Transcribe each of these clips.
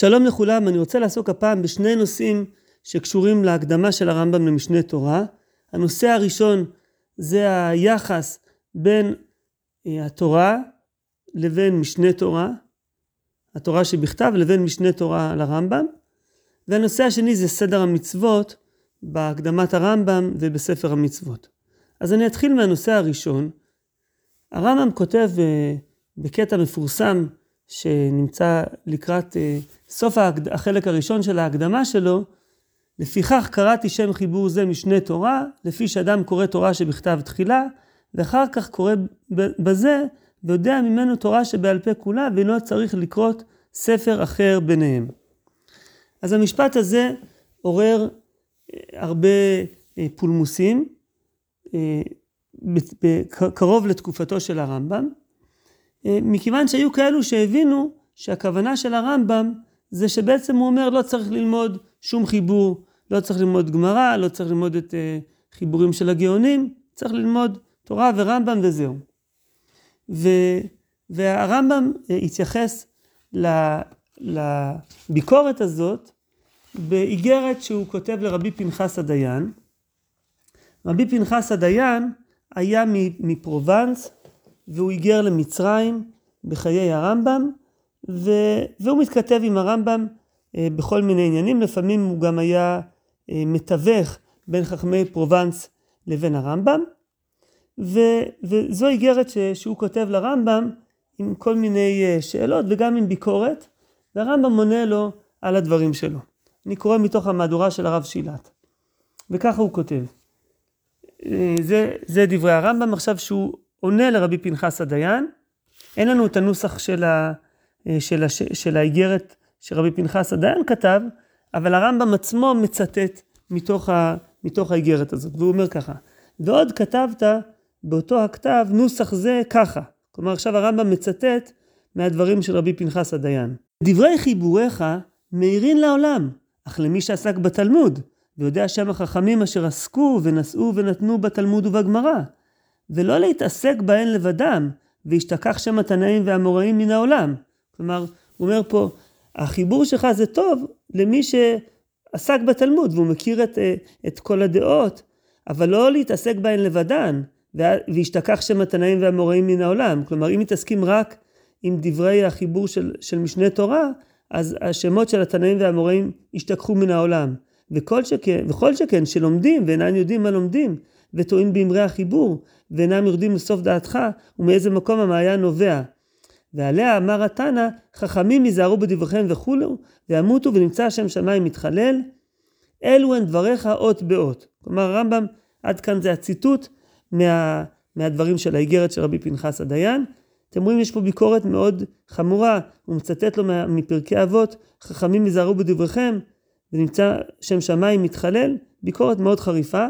שלום לכולם, אני רוצה לעסוק הפעם בשני נושאים שקשורים להקדמה של הרמב"ם למשנה תורה. הנושא הראשון זה היחס בין אה, התורה לבין משנה תורה, התורה שבכתב לבין משנה תורה לרמב"ם. והנושא השני זה סדר המצוות בהקדמת הרמב"ם ובספר המצוות. אז אני אתחיל מהנושא הראשון. הרמב"ם כותב אה, בקטע מפורסם שנמצא לקראת אה, סוף החלק הראשון של ההקדמה שלו, לפיכך קראתי שם חיבור זה משנה תורה, לפי שאדם קורא תורה שבכתב תחילה, ואחר כך קורא בזה, ויודע ממנו תורה שבעל פה כולה, ואינו צריך לקרות ספר אחר ביניהם. אז המשפט הזה עורר אה, הרבה אה, פולמוסים, קרוב לתקופתו של הרמב"ם, מכיוון שהיו כאלו שהבינו שהכוונה של הרמב"ם זה שבעצם הוא אומר לא צריך ללמוד שום חיבור, לא צריך ללמוד גמרא, לא צריך ללמוד את uh, חיבורים של הגאונים, צריך ללמוד תורה ורמב"ם וזהו. ו, והרמב"ם uh, התייחס לביקורת הזאת באיגרת שהוא כותב לרבי פנחס הדיין. רבי פנחס הדיין היה מפרובנס והוא היגר למצרים בחיי הרמב"ם ו... והוא מתכתב עם הרמב"ם אה, בכל מיני עניינים, לפעמים הוא גם היה אה, מתווך בין חכמי פרובנס לבין הרמב"ם, ו... וזו איגרת ש... שהוא כותב לרמב"ם עם כל מיני אה, שאלות וגם עם ביקורת, והרמב"ם מונה לו על הדברים שלו. אני קורא מתוך המהדורה של הרב שילת, וככה הוא כותב. זה, זה דברי הרמב"ם עכשיו שהוא עונה לרבי פנחס הדיין. אין לנו את הנוסח של, ה, של, הש, של האיגרת שרבי פנחס הדיין כתב, אבל הרמב"ם עצמו מצטט מתוך, ה, מתוך האיגרת הזאת, והוא אומר ככה, ועוד כתבת באותו הכתב נוסח זה ככה. כלומר עכשיו הרמב"ם מצטט מהדברים של רבי פנחס הדיין. דברי חיבוריך מאירין לעולם, אך למי שעסק בתלמוד, ויודע שם החכמים אשר עסקו ונשאו ונתנו בתלמוד ובגמרא, ולא להתעסק בהן לבדם, וישתכח שם התנאים והאמוראים מן העולם. כלומר, הוא אומר פה, החיבור שלך זה טוב למי שעסק בתלמוד והוא מכיר את, את כל הדעות, אבל לא להתעסק בהן לבדן, וישתכח שם התנאים והאמוראים מן העולם. כלומר, אם מתעסקים רק עם דברי החיבור של, של משנה תורה, אז השמות של התנאים והאמוראים ישתכחו מן העולם. וכל שכן, וכל שכן שלומדים ואינם יודעים מה לומדים, וטועים באמרי החיבור, ואינם יורדים לסוף דעתך, ומאיזה מקום המעיין נובע. ועליה אמר התנא, חכמים ייזהרו בדבריכם וכולו, וימותו ונמצא השם שמיים מתחלל. אלו הן דבריך אות באות. כלומר הרמב"ם, עד כאן זה הציטוט מה, מהדברים של האיגרת של רבי פנחס הדיין. אתם רואים, יש פה ביקורת מאוד חמורה, הוא מצטט לו מפרקי אבות, חכמים ייזהרו בדבריכם, ונמצא שם שמיים מתחלל, ביקורת מאוד חריפה.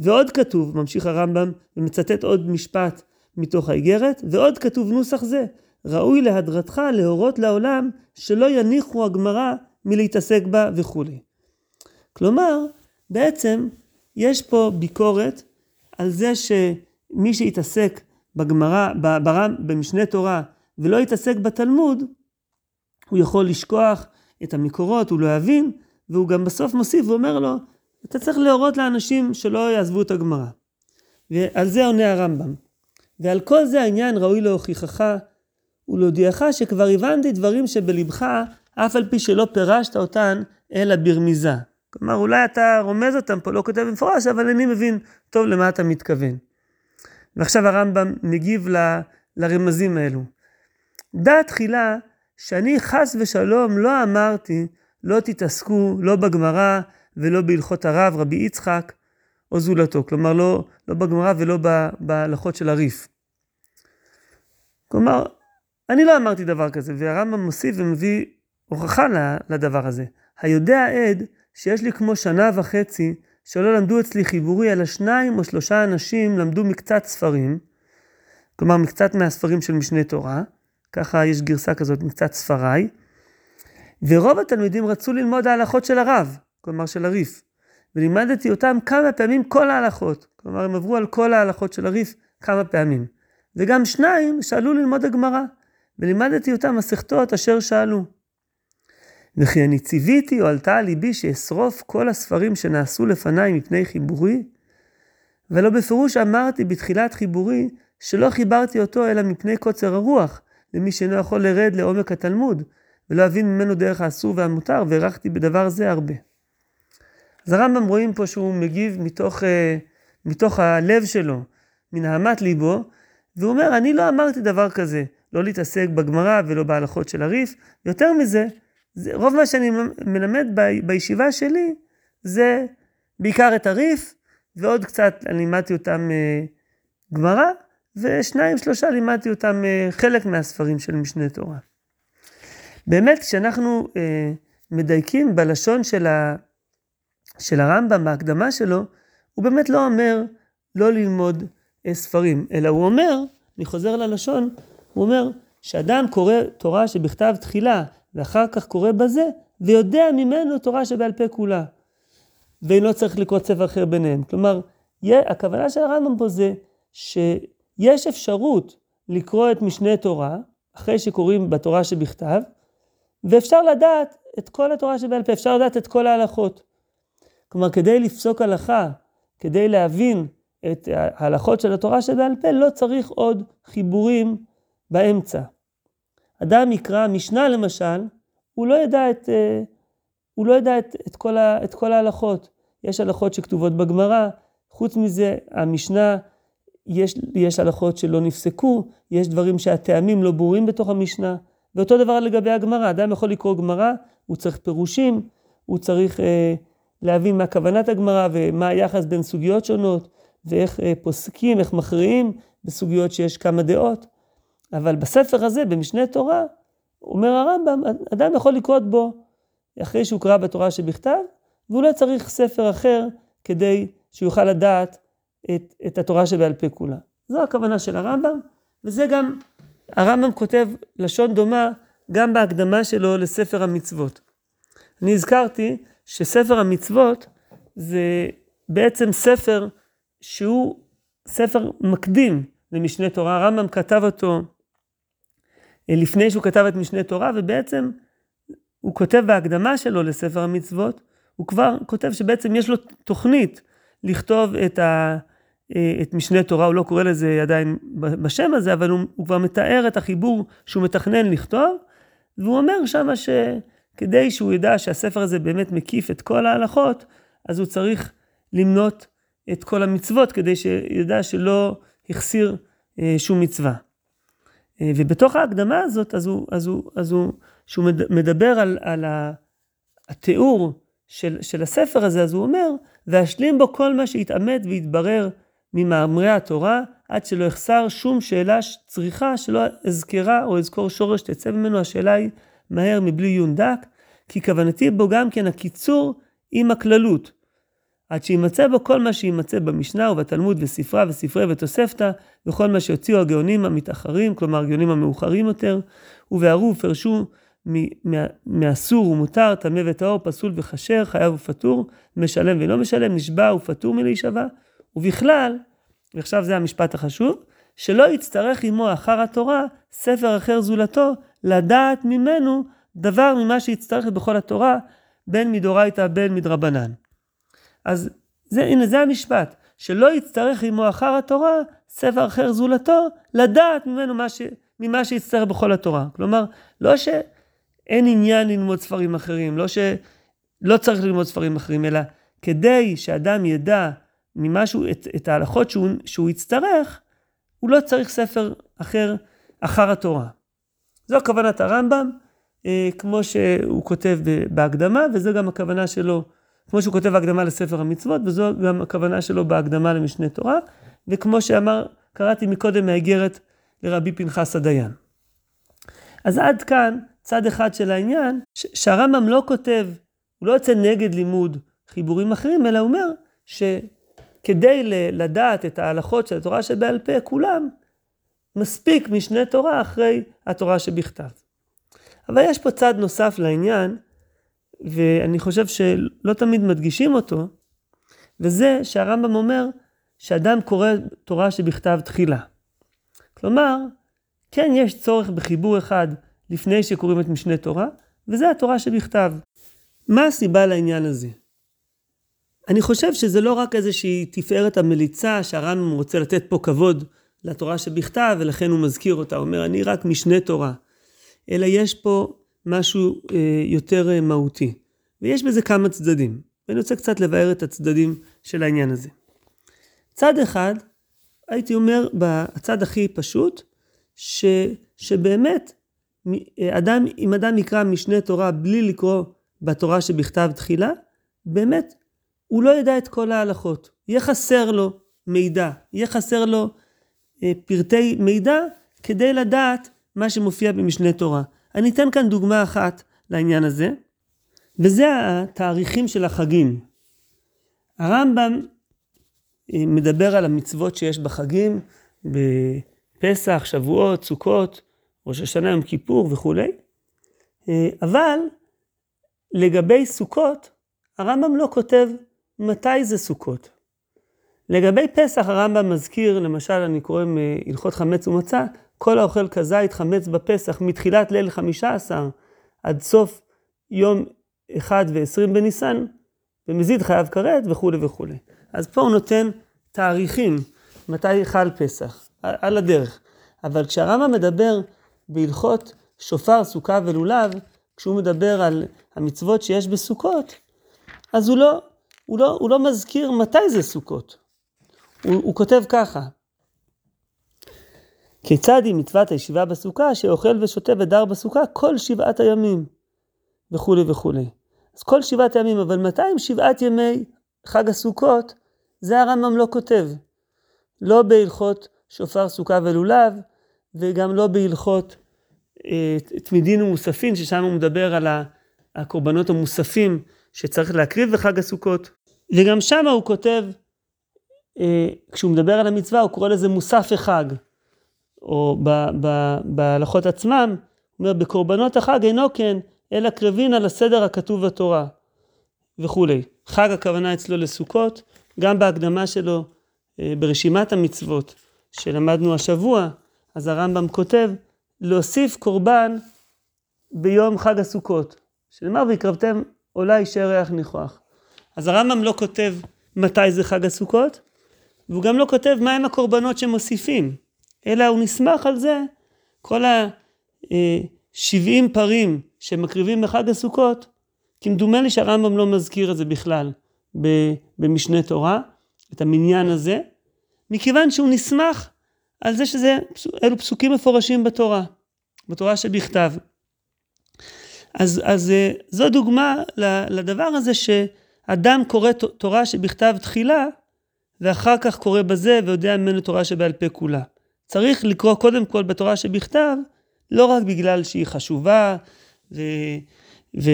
ועוד כתוב, ממשיך הרמב"ם ומצטט עוד משפט מתוך האיגרת, ועוד כתוב נוסח זה, ראוי להדרתך להורות לעולם שלא יניחו הגמרא מלהתעסק בה וכולי. כלומר, בעצם יש פה ביקורת על זה שמי שהתעסק בגמרא, ברם, במשנה תורה ולא יתעסק בתלמוד, הוא יכול לשכוח את המקורות, הוא לא יבין, והוא גם בסוף מוסיף ואומר לו, אתה צריך להורות לאנשים שלא יעזבו את הגמרא. ועל זה עונה הרמב"ם. ועל כל זה העניין ראוי להוכיחך ולהודיעך שכבר הבנתי דברים שבלבך, אף על פי שלא פירשת אותן, אלא ברמיזה. כלומר, אולי אתה רומז אותם פה, לא כותב במפורש, אבל אני מבין טוב למה אתה מתכוון. ועכשיו הרמב"ם מגיב ל, לרמזים האלו. דע תחילה שאני חס ושלום לא אמרתי לא תתעסקו לא בגמרא ולא בהלכות הרב, רבי יצחק או זולתו. כלומר, לא, לא בגמרא ולא בהלכות של הריף. כלומר, אני לא אמרתי דבר כזה, והרמב"ם מוסיף ומביא הוכחה לדבר הזה. היודע עד שיש לי כמו שנה וחצי שלא למדו אצלי חיבורי, אלא שניים או שלושה אנשים למדו מקצת ספרים, כלומר מקצת מהספרים של משנה תורה, ככה יש גרסה כזאת, מקצת ספריי, ורוב התלמידים רצו ללמוד ההלכות של הרב, כלומר של הריף, ולימדתי אותם כמה פעמים כל ההלכות, כלומר הם עברו על כל ההלכות של הריף כמה פעמים, וגם שניים שאלו ללמוד הגמרא. ולימדתי אותם מסכתות אשר שאלו. וכי אני ציוויתי או עלתה על ליבי שאשרוף כל הספרים שנעשו לפניי מפני חיבורי? ולא בפירוש אמרתי בתחילת חיבורי שלא חיברתי אותו אלא מפני קוצר הרוח, למי שאינו יכול לרד לעומק התלמוד, ולא אבין ממנו דרך האסור והמותר, והערכתי בדבר זה הרבה. אז הרמב"ם רואים פה שהוא מגיב מתוך, uh, מתוך הלב שלו, מנהמת ליבו, והוא אומר, אני לא אמרתי דבר כזה, לא להתעסק בגמרא ולא בהלכות של הריף, יותר מזה, זה, רוב מה שאני מלמד ב, בישיבה שלי, זה בעיקר את הריף, ועוד קצת לימדתי אותם uh, גמרא, ושניים שלושה לימדתי אותם uh, חלק מהספרים של משנה תורה. באמת, כשאנחנו uh, מדייקים בלשון של, ה, של הרמב"ם, בהקדמה שלו, הוא באמת לא אומר לא ללמוד uh, ספרים, אלא הוא אומר, אני חוזר ללשון, הוא אומר שאדם קורא תורה שבכתב תחילה, ואחר כך קורא בזה, ויודע ממנו תורה שבעל פה כולה. ואינו צריך לקרוא ספר אחר ביניהם. כלומר, הכוונה של הרמב"ם פה זה שיש אפשרות לקרוא את משנה תורה, אחרי שקוראים בתורה שבכתב, ואפשר לדעת את כל התורה שבעל פה, אפשר לדעת את כל ההלכות. כלומר, כדי לפסוק הלכה, כדי להבין את ההלכות של התורה שבעל פה, לא צריך עוד חיבורים באמצע. אדם יקרא משנה למשל, הוא לא ידע את, אה, הוא לא ידע את, את, כל, ה, את כל ההלכות. יש הלכות שכתובות בגמרא, חוץ מזה, המשנה, יש, יש הלכות שלא נפסקו, יש דברים שהטעמים לא ברורים בתוך המשנה, ואותו דבר לגבי הגמרא, אדם יכול לקרוא גמרא, הוא צריך פירושים, הוא צריך אה, להבין מה כוונת הגמרא ומה היחס בין סוגיות שונות, ואיך אה, פוסקים, איך מכריעים בסוגיות שיש כמה דעות. אבל בספר הזה, במשנה תורה, אומר הרמב"ם, אדם יכול לקרות בו אחרי שהוא קרא בתורה שבכתב, והוא לא צריך ספר אחר כדי שהוא יוכל לדעת את, את התורה שבעל פה כולה. זו הכוונה של הרמב"ם, וזה גם, הרמב"ם כותב לשון דומה גם בהקדמה שלו לספר המצוות. אני הזכרתי שספר המצוות זה בעצם ספר שהוא ספר מקדים למשנה תורה. הרמב"ם כתב אותו אה, לפני שהוא כתב את משנה תורה, ובעצם הוא כותב בהקדמה שלו לספר המצוות, הוא כבר כותב שבעצם יש לו תוכנית לכתוב את, ה, אה, את משנה תורה, הוא לא קורא לזה עדיין בשם הזה, אבל הוא, הוא כבר מתאר את החיבור שהוא מתכנן לכתוב, והוא אומר שמה שכדי שהוא ידע שהספר הזה באמת מקיף את כל ההלכות, אז הוא צריך למנות את כל המצוות כדי שידע שלא החסיר אה, שום מצווה. אה, ובתוך ההקדמה הזאת, אז הוא, אז הוא, אז הוא, שהוא מדבר על, על התיאור של, של הספר הזה, אז הוא אומר, ואשלים בו כל מה שהתעמת והתברר ממאמרי התורה, עד שלא יחסר שום שאלה צריכה שלא אזכרה או אזכור שורש תצא ממנו, השאלה היא מהר מבלי עיון דק, כי כוונתי בו גם כן הקיצור עם הכללות. עד שימצא בו כל מה שימצא במשנה ובתלמוד וספרה וספרי ותוספתא, וכל מה שהוציאו הגאונים המתאחרים, כלומר הגאונים המאוחרים יותר, ובהרו ופרשו מאסור ומותר, טמא וטהור, פסול וכשר, חייב ופטור, משלם ולא משלם, נשבע ופטור מלהישבע, ובכלל, ועכשיו זה המשפט החשוב, שלא יצטרך עמו אחר התורה ספר אחר זולתו, לדעת ממנו דבר ממה שיצטרך בכל התורה, בין מדאורייתא בין מדרבנן. אז זה, הנה זה המשפט, שלא יצטרך עמו אחר התורה ספר אחר זולתו, לדעת ממנו מה ש, ממה שיצטרך בכל התורה. כלומר, לא שאין עניין ללמוד ספרים אחרים, לא שלא צריך ללמוד ספרים אחרים, אלא כדי שאדם ידע ממשהו, את, את ההלכות שהוא, שהוא יצטרך, הוא לא צריך ספר אחר אחר התורה. זו כוונת הרמב"ם, אה, כמו שהוא כותב בהקדמה, וזו גם הכוונה שלו כמו שהוא כותב בהקדמה לספר המצוות, וזו גם הכוונה שלו בהקדמה למשנה תורה, וכמו שאמר, קראתי מקודם מהאיגרת לרבי פנחס הדיין. אז עד כאן צד אחד של העניין, שהרמב"ם לא כותב, הוא לא יוצא נגד לימוד חיבורים אחרים, אלא אומר שכדי לדעת את ההלכות של התורה שבעל פה, כולם, מספיק משנה תורה אחרי התורה שבכתב. אבל יש פה צד נוסף לעניין, ואני חושב שלא תמיד מדגישים אותו, וזה שהרמב"ם אומר שאדם קורא תורה שבכתב תחילה. כלומר, כן יש צורך בחיבור אחד לפני שקוראים את משנה תורה, וזה התורה שבכתב. מה הסיבה לעניין הזה? אני חושב שזה לא רק איזושהי תפארת המליצה שהרמב"ם רוצה לתת פה כבוד לתורה שבכתב ולכן הוא מזכיר אותה, הוא אומר אני רק משנה תורה, אלא יש פה משהו אה, יותר אה, מהותי, ויש בזה כמה צדדים, ואני רוצה קצת לבאר את הצדדים של העניין הזה. צד אחד, הייתי אומר, בצד הכי פשוט, ש, שבאמת, אדם, אם אדם יקרא משנה תורה בלי לקרוא בתורה שבכתב תחילה, באמת, הוא לא ידע את כל ההלכות. יהיה חסר לו מידע, יהיה חסר לו אה, פרטי מידע כדי לדעת מה שמופיע במשנה תורה. אני אתן כאן דוגמה אחת לעניין הזה, וזה התאריכים של החגים. הרמב"ם אה, מדבר על המצוות שיש בחגים, בפסח, שבועות, סוכות, ראש השנה, יום כיפור וכולי, אה, אבל לגבי סוכות, הרמב"ם לא כותב מתי זה סוכות. לגבי פסח הרמב"ם מזכיר, למשל אני קורא מהלכות חמץ ומצה, כל האוכל כזית חמץ בפסח מתחילת ליל חמישה עשר עד סוף יום אחד ועשרים בניסן, ומזיד חייב כרת וכולי וכולי. אז פה הוא נותן תאריכים, מתי חל פסח, על הדרך. אבל כשהרמב"ם מדבר בהלכות שופר, סוכה ולולב, כשהוא מדבר על המצוות שיש בסוכות, אז הוא לא, הוא לא, הוא לא מזכיר מתי זה סוכות. הוא, הוא כותב ככה: כיצד היא מצוות הישיבה בסוכה, שאוכל ושותה ודר בסוכה כל שבעת הימים, וכולי וכולי. אז כל שבעת הימים, אבל מתי הם שבעת ימי חג הסוכות? זה הרמב"ם לא כותב. לא בהלכות שופר סוכה ולולב, וגם לא בהלכות אה, תמידין ומוספין, ששם הוא מדבר על הקורבנות המוספים שצריך להקריב בחג הסוכות. וגם שם הוא כותב, אה, כשהוא מדבר על המצווה, הוא קורא לזה מוסף החג. או בהלכות עצמם, הוא אומר, בקורבנות החג אינו כן, אלא קרבין על הסדר הכתוב בתורה, וכולי. חג הכוונה אצלו לסוכות, גם בהקדמה שלו אה, ברשימת המצוות שלמדנו השבוע, אז הרמב"ם כותב, להוסיף קורבן ביום חג הסוכות, שנאמר והקרבתם עולה אישי ריח ניחוח. אז הרמב"ם לא כותב מתי זה חג הסוכות, והוא גם לא כותב מהם הקורבנות שמוסיפים, אלא הוא נסמך על זה, כל ה-70 אה, פרים שמקריבים בחג הסוכות, כמדומה לי שהרמב"ם לא מזכיר את זה בכלל במשנה תורה, את המניין הזה, מכיוון שהוא נסמך על זה שזה, אלו פסוקים מפורשים בתורה, בתורה שבכתב. אז, אז אה, זו דוגמה לדבר הזה שאדם קורא תורה שבכתב תחילה, ואחר כך קורא בזה ויודע ממנו תורה שבעל פה כולה. צריך לקרוא קודם כל בתורה שבכתב, לא רק בגלל שהיא חשובה, ו, ו,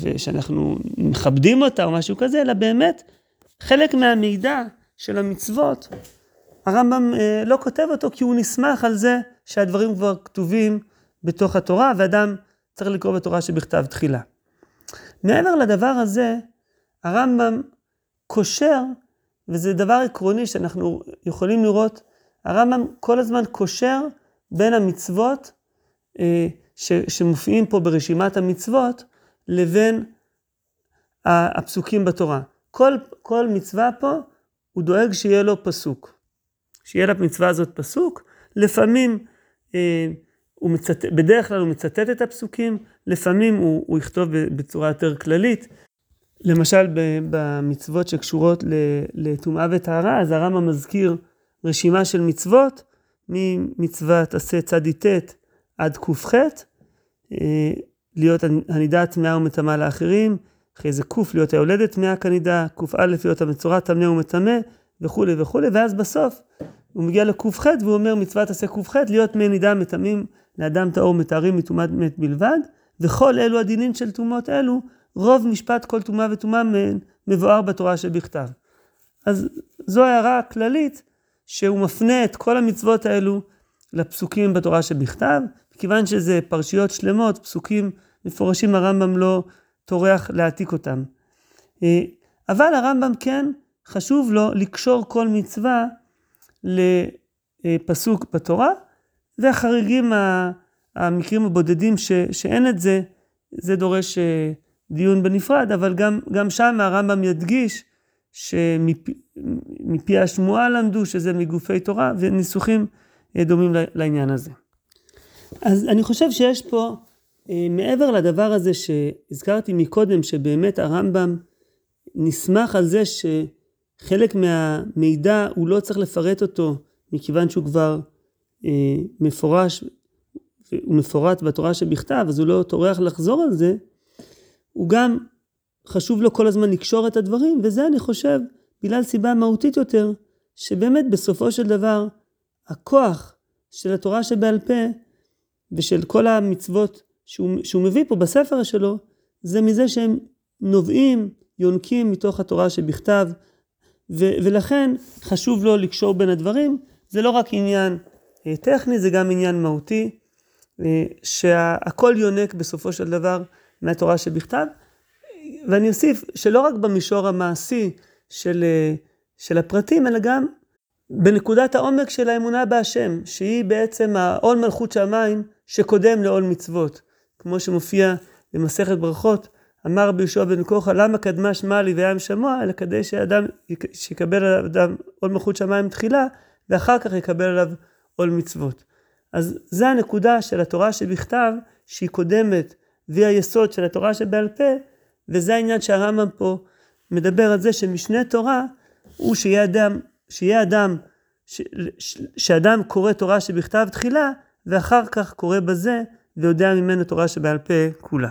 ושאנחנו מכבדים אותה או משהו כזה, אלא באמת חלק מהמידע של המצוות, הרמב"ם אה, לא כותב אותו כי הוא נסמך על זה שהדברים כבר כתובים בתוך התורה, ואדם צריך לקרוא בתורה שבכתב תחילה. מעבר לדבר הזה, הרמב"ם קושר, וזה דבר עקרוני שאנחנו יכולים לראות, הרמב"ם כל הזמן קושר בין המצוות אה, ש, שמופיעים פה ברשימת המצוות, לבין הפסוקים בתורה. כל, כל מצווה פה, הוא דואג שיהיה לו פסוק. שיהיה למצווה הזאת פסוק, לפעמים אה, הוא מצטט, בדרך כלל הוא מצטט את הפסוקים, לפעמים הוא, הוא יכתוב בצורה יותר כללית. למשל במצוות שקשורות לטומאה וטהרה, אז הרמב"ם מזכיר רשימה של מצוות, ממצוות עשה צדי ט' עד ק"ח, אה, להיות הנידה טמאה ומטמאה לאחרים, אחרי זה ק' להיות היולדת טמאה כנידה, ק"א להיות המצורע טמא ומטמא, וכולי וכולי, ואז בסוף הוא מגיע לק"ח והוא אומר מצוות עשה ק"ח להיות מי נידה מטמאים לאדם טהור מתארים מטומאת מת בלבד, וכל אלו הדינים של טומאות אלו, רוב משפט כל טומאה וטומאה מבואר בתורה שבכתב. אז זו הערה כללית שהוא מפנה את כל המצוות האלו לפסוקים בתורה שבכתב, כיוון שזה פרשיות שלמות, פסוקים מפורשים, הרמב"ם לא טורח להעתיק אותם. אה, אבל הרמב"ם כן חשוב לו לקשור כל מצווה לפסוק בתורה, והחריגים, המקרים הבודדים ש, שאין את זה, זה דורש אה, דיון בנפרד, אבל גם, גם שם הרמב"ם ידגיש שמפי השמועה למדו שזה מגופי תורה, וניסוחים אה, דומים לעניין הזה. אז אני חושב שיש פה, אה, מעבר לדבר הזה שהזכרתי מקודם, שבאמת הרמב"ם נסמך על זה שחלק מהמידע הוא לא צריך לפרט אותו, מכיוון שהוא כבר אה, מפורש, הוא מפורט בתורה שבכתב, אז הוא לא טורח לחזור על זה, הוא גם חשוב לו כל הזמן לקשור את הדברים, וזה אני חושב, בגלל סיבה מהותית יותר, שבאמת בסופו של דבר, הכוח של התורה שבעל פה, ושל כל המצוות שהוא, שהוא מביא פה בספר שלו, זה מזה שהם נובעים, יונקים מתוך התורה שבכתב, ו, ולכן חשוב לו לקשור בין הדברים. זה לא רק עניין אה, טכני, זה גם עניין מהותי, אה, שהכל יונק בסופו של דבר מהתורה שבכתב. ואני אוסיף שלא רק במישור המעשי של, אה, של הפרטים, אלא גם בנקודת העומק של האמונה בהשם, שהיא בעצם העול מלכות שמיים שקודם לעול מצוות. כמו שמופיע במסכת ברכות, אמר רבי יהושע בן כוחה, למה קדמה שמע לי וים שמוע, אלא כדי שאדם, שיקבל עליו אדם עול מלכות שמיים תחילה, ואחר כך יקבל עליו עול מצוות. אז זה הנקודה של התורה שבכתב, שהיא קודמת, והיא היסוד של התורה שבעל פה, וזה העניין שהרמב"ם פה מדבר על זה שמשנה תורה הוא שיהיה אדם, שיהיה אדם, ש, ש, שאדם קורא תורה שבכתב תחילה, ואחר כך קורא בזה, ויודע ממנו תורה שבעל פה כולה.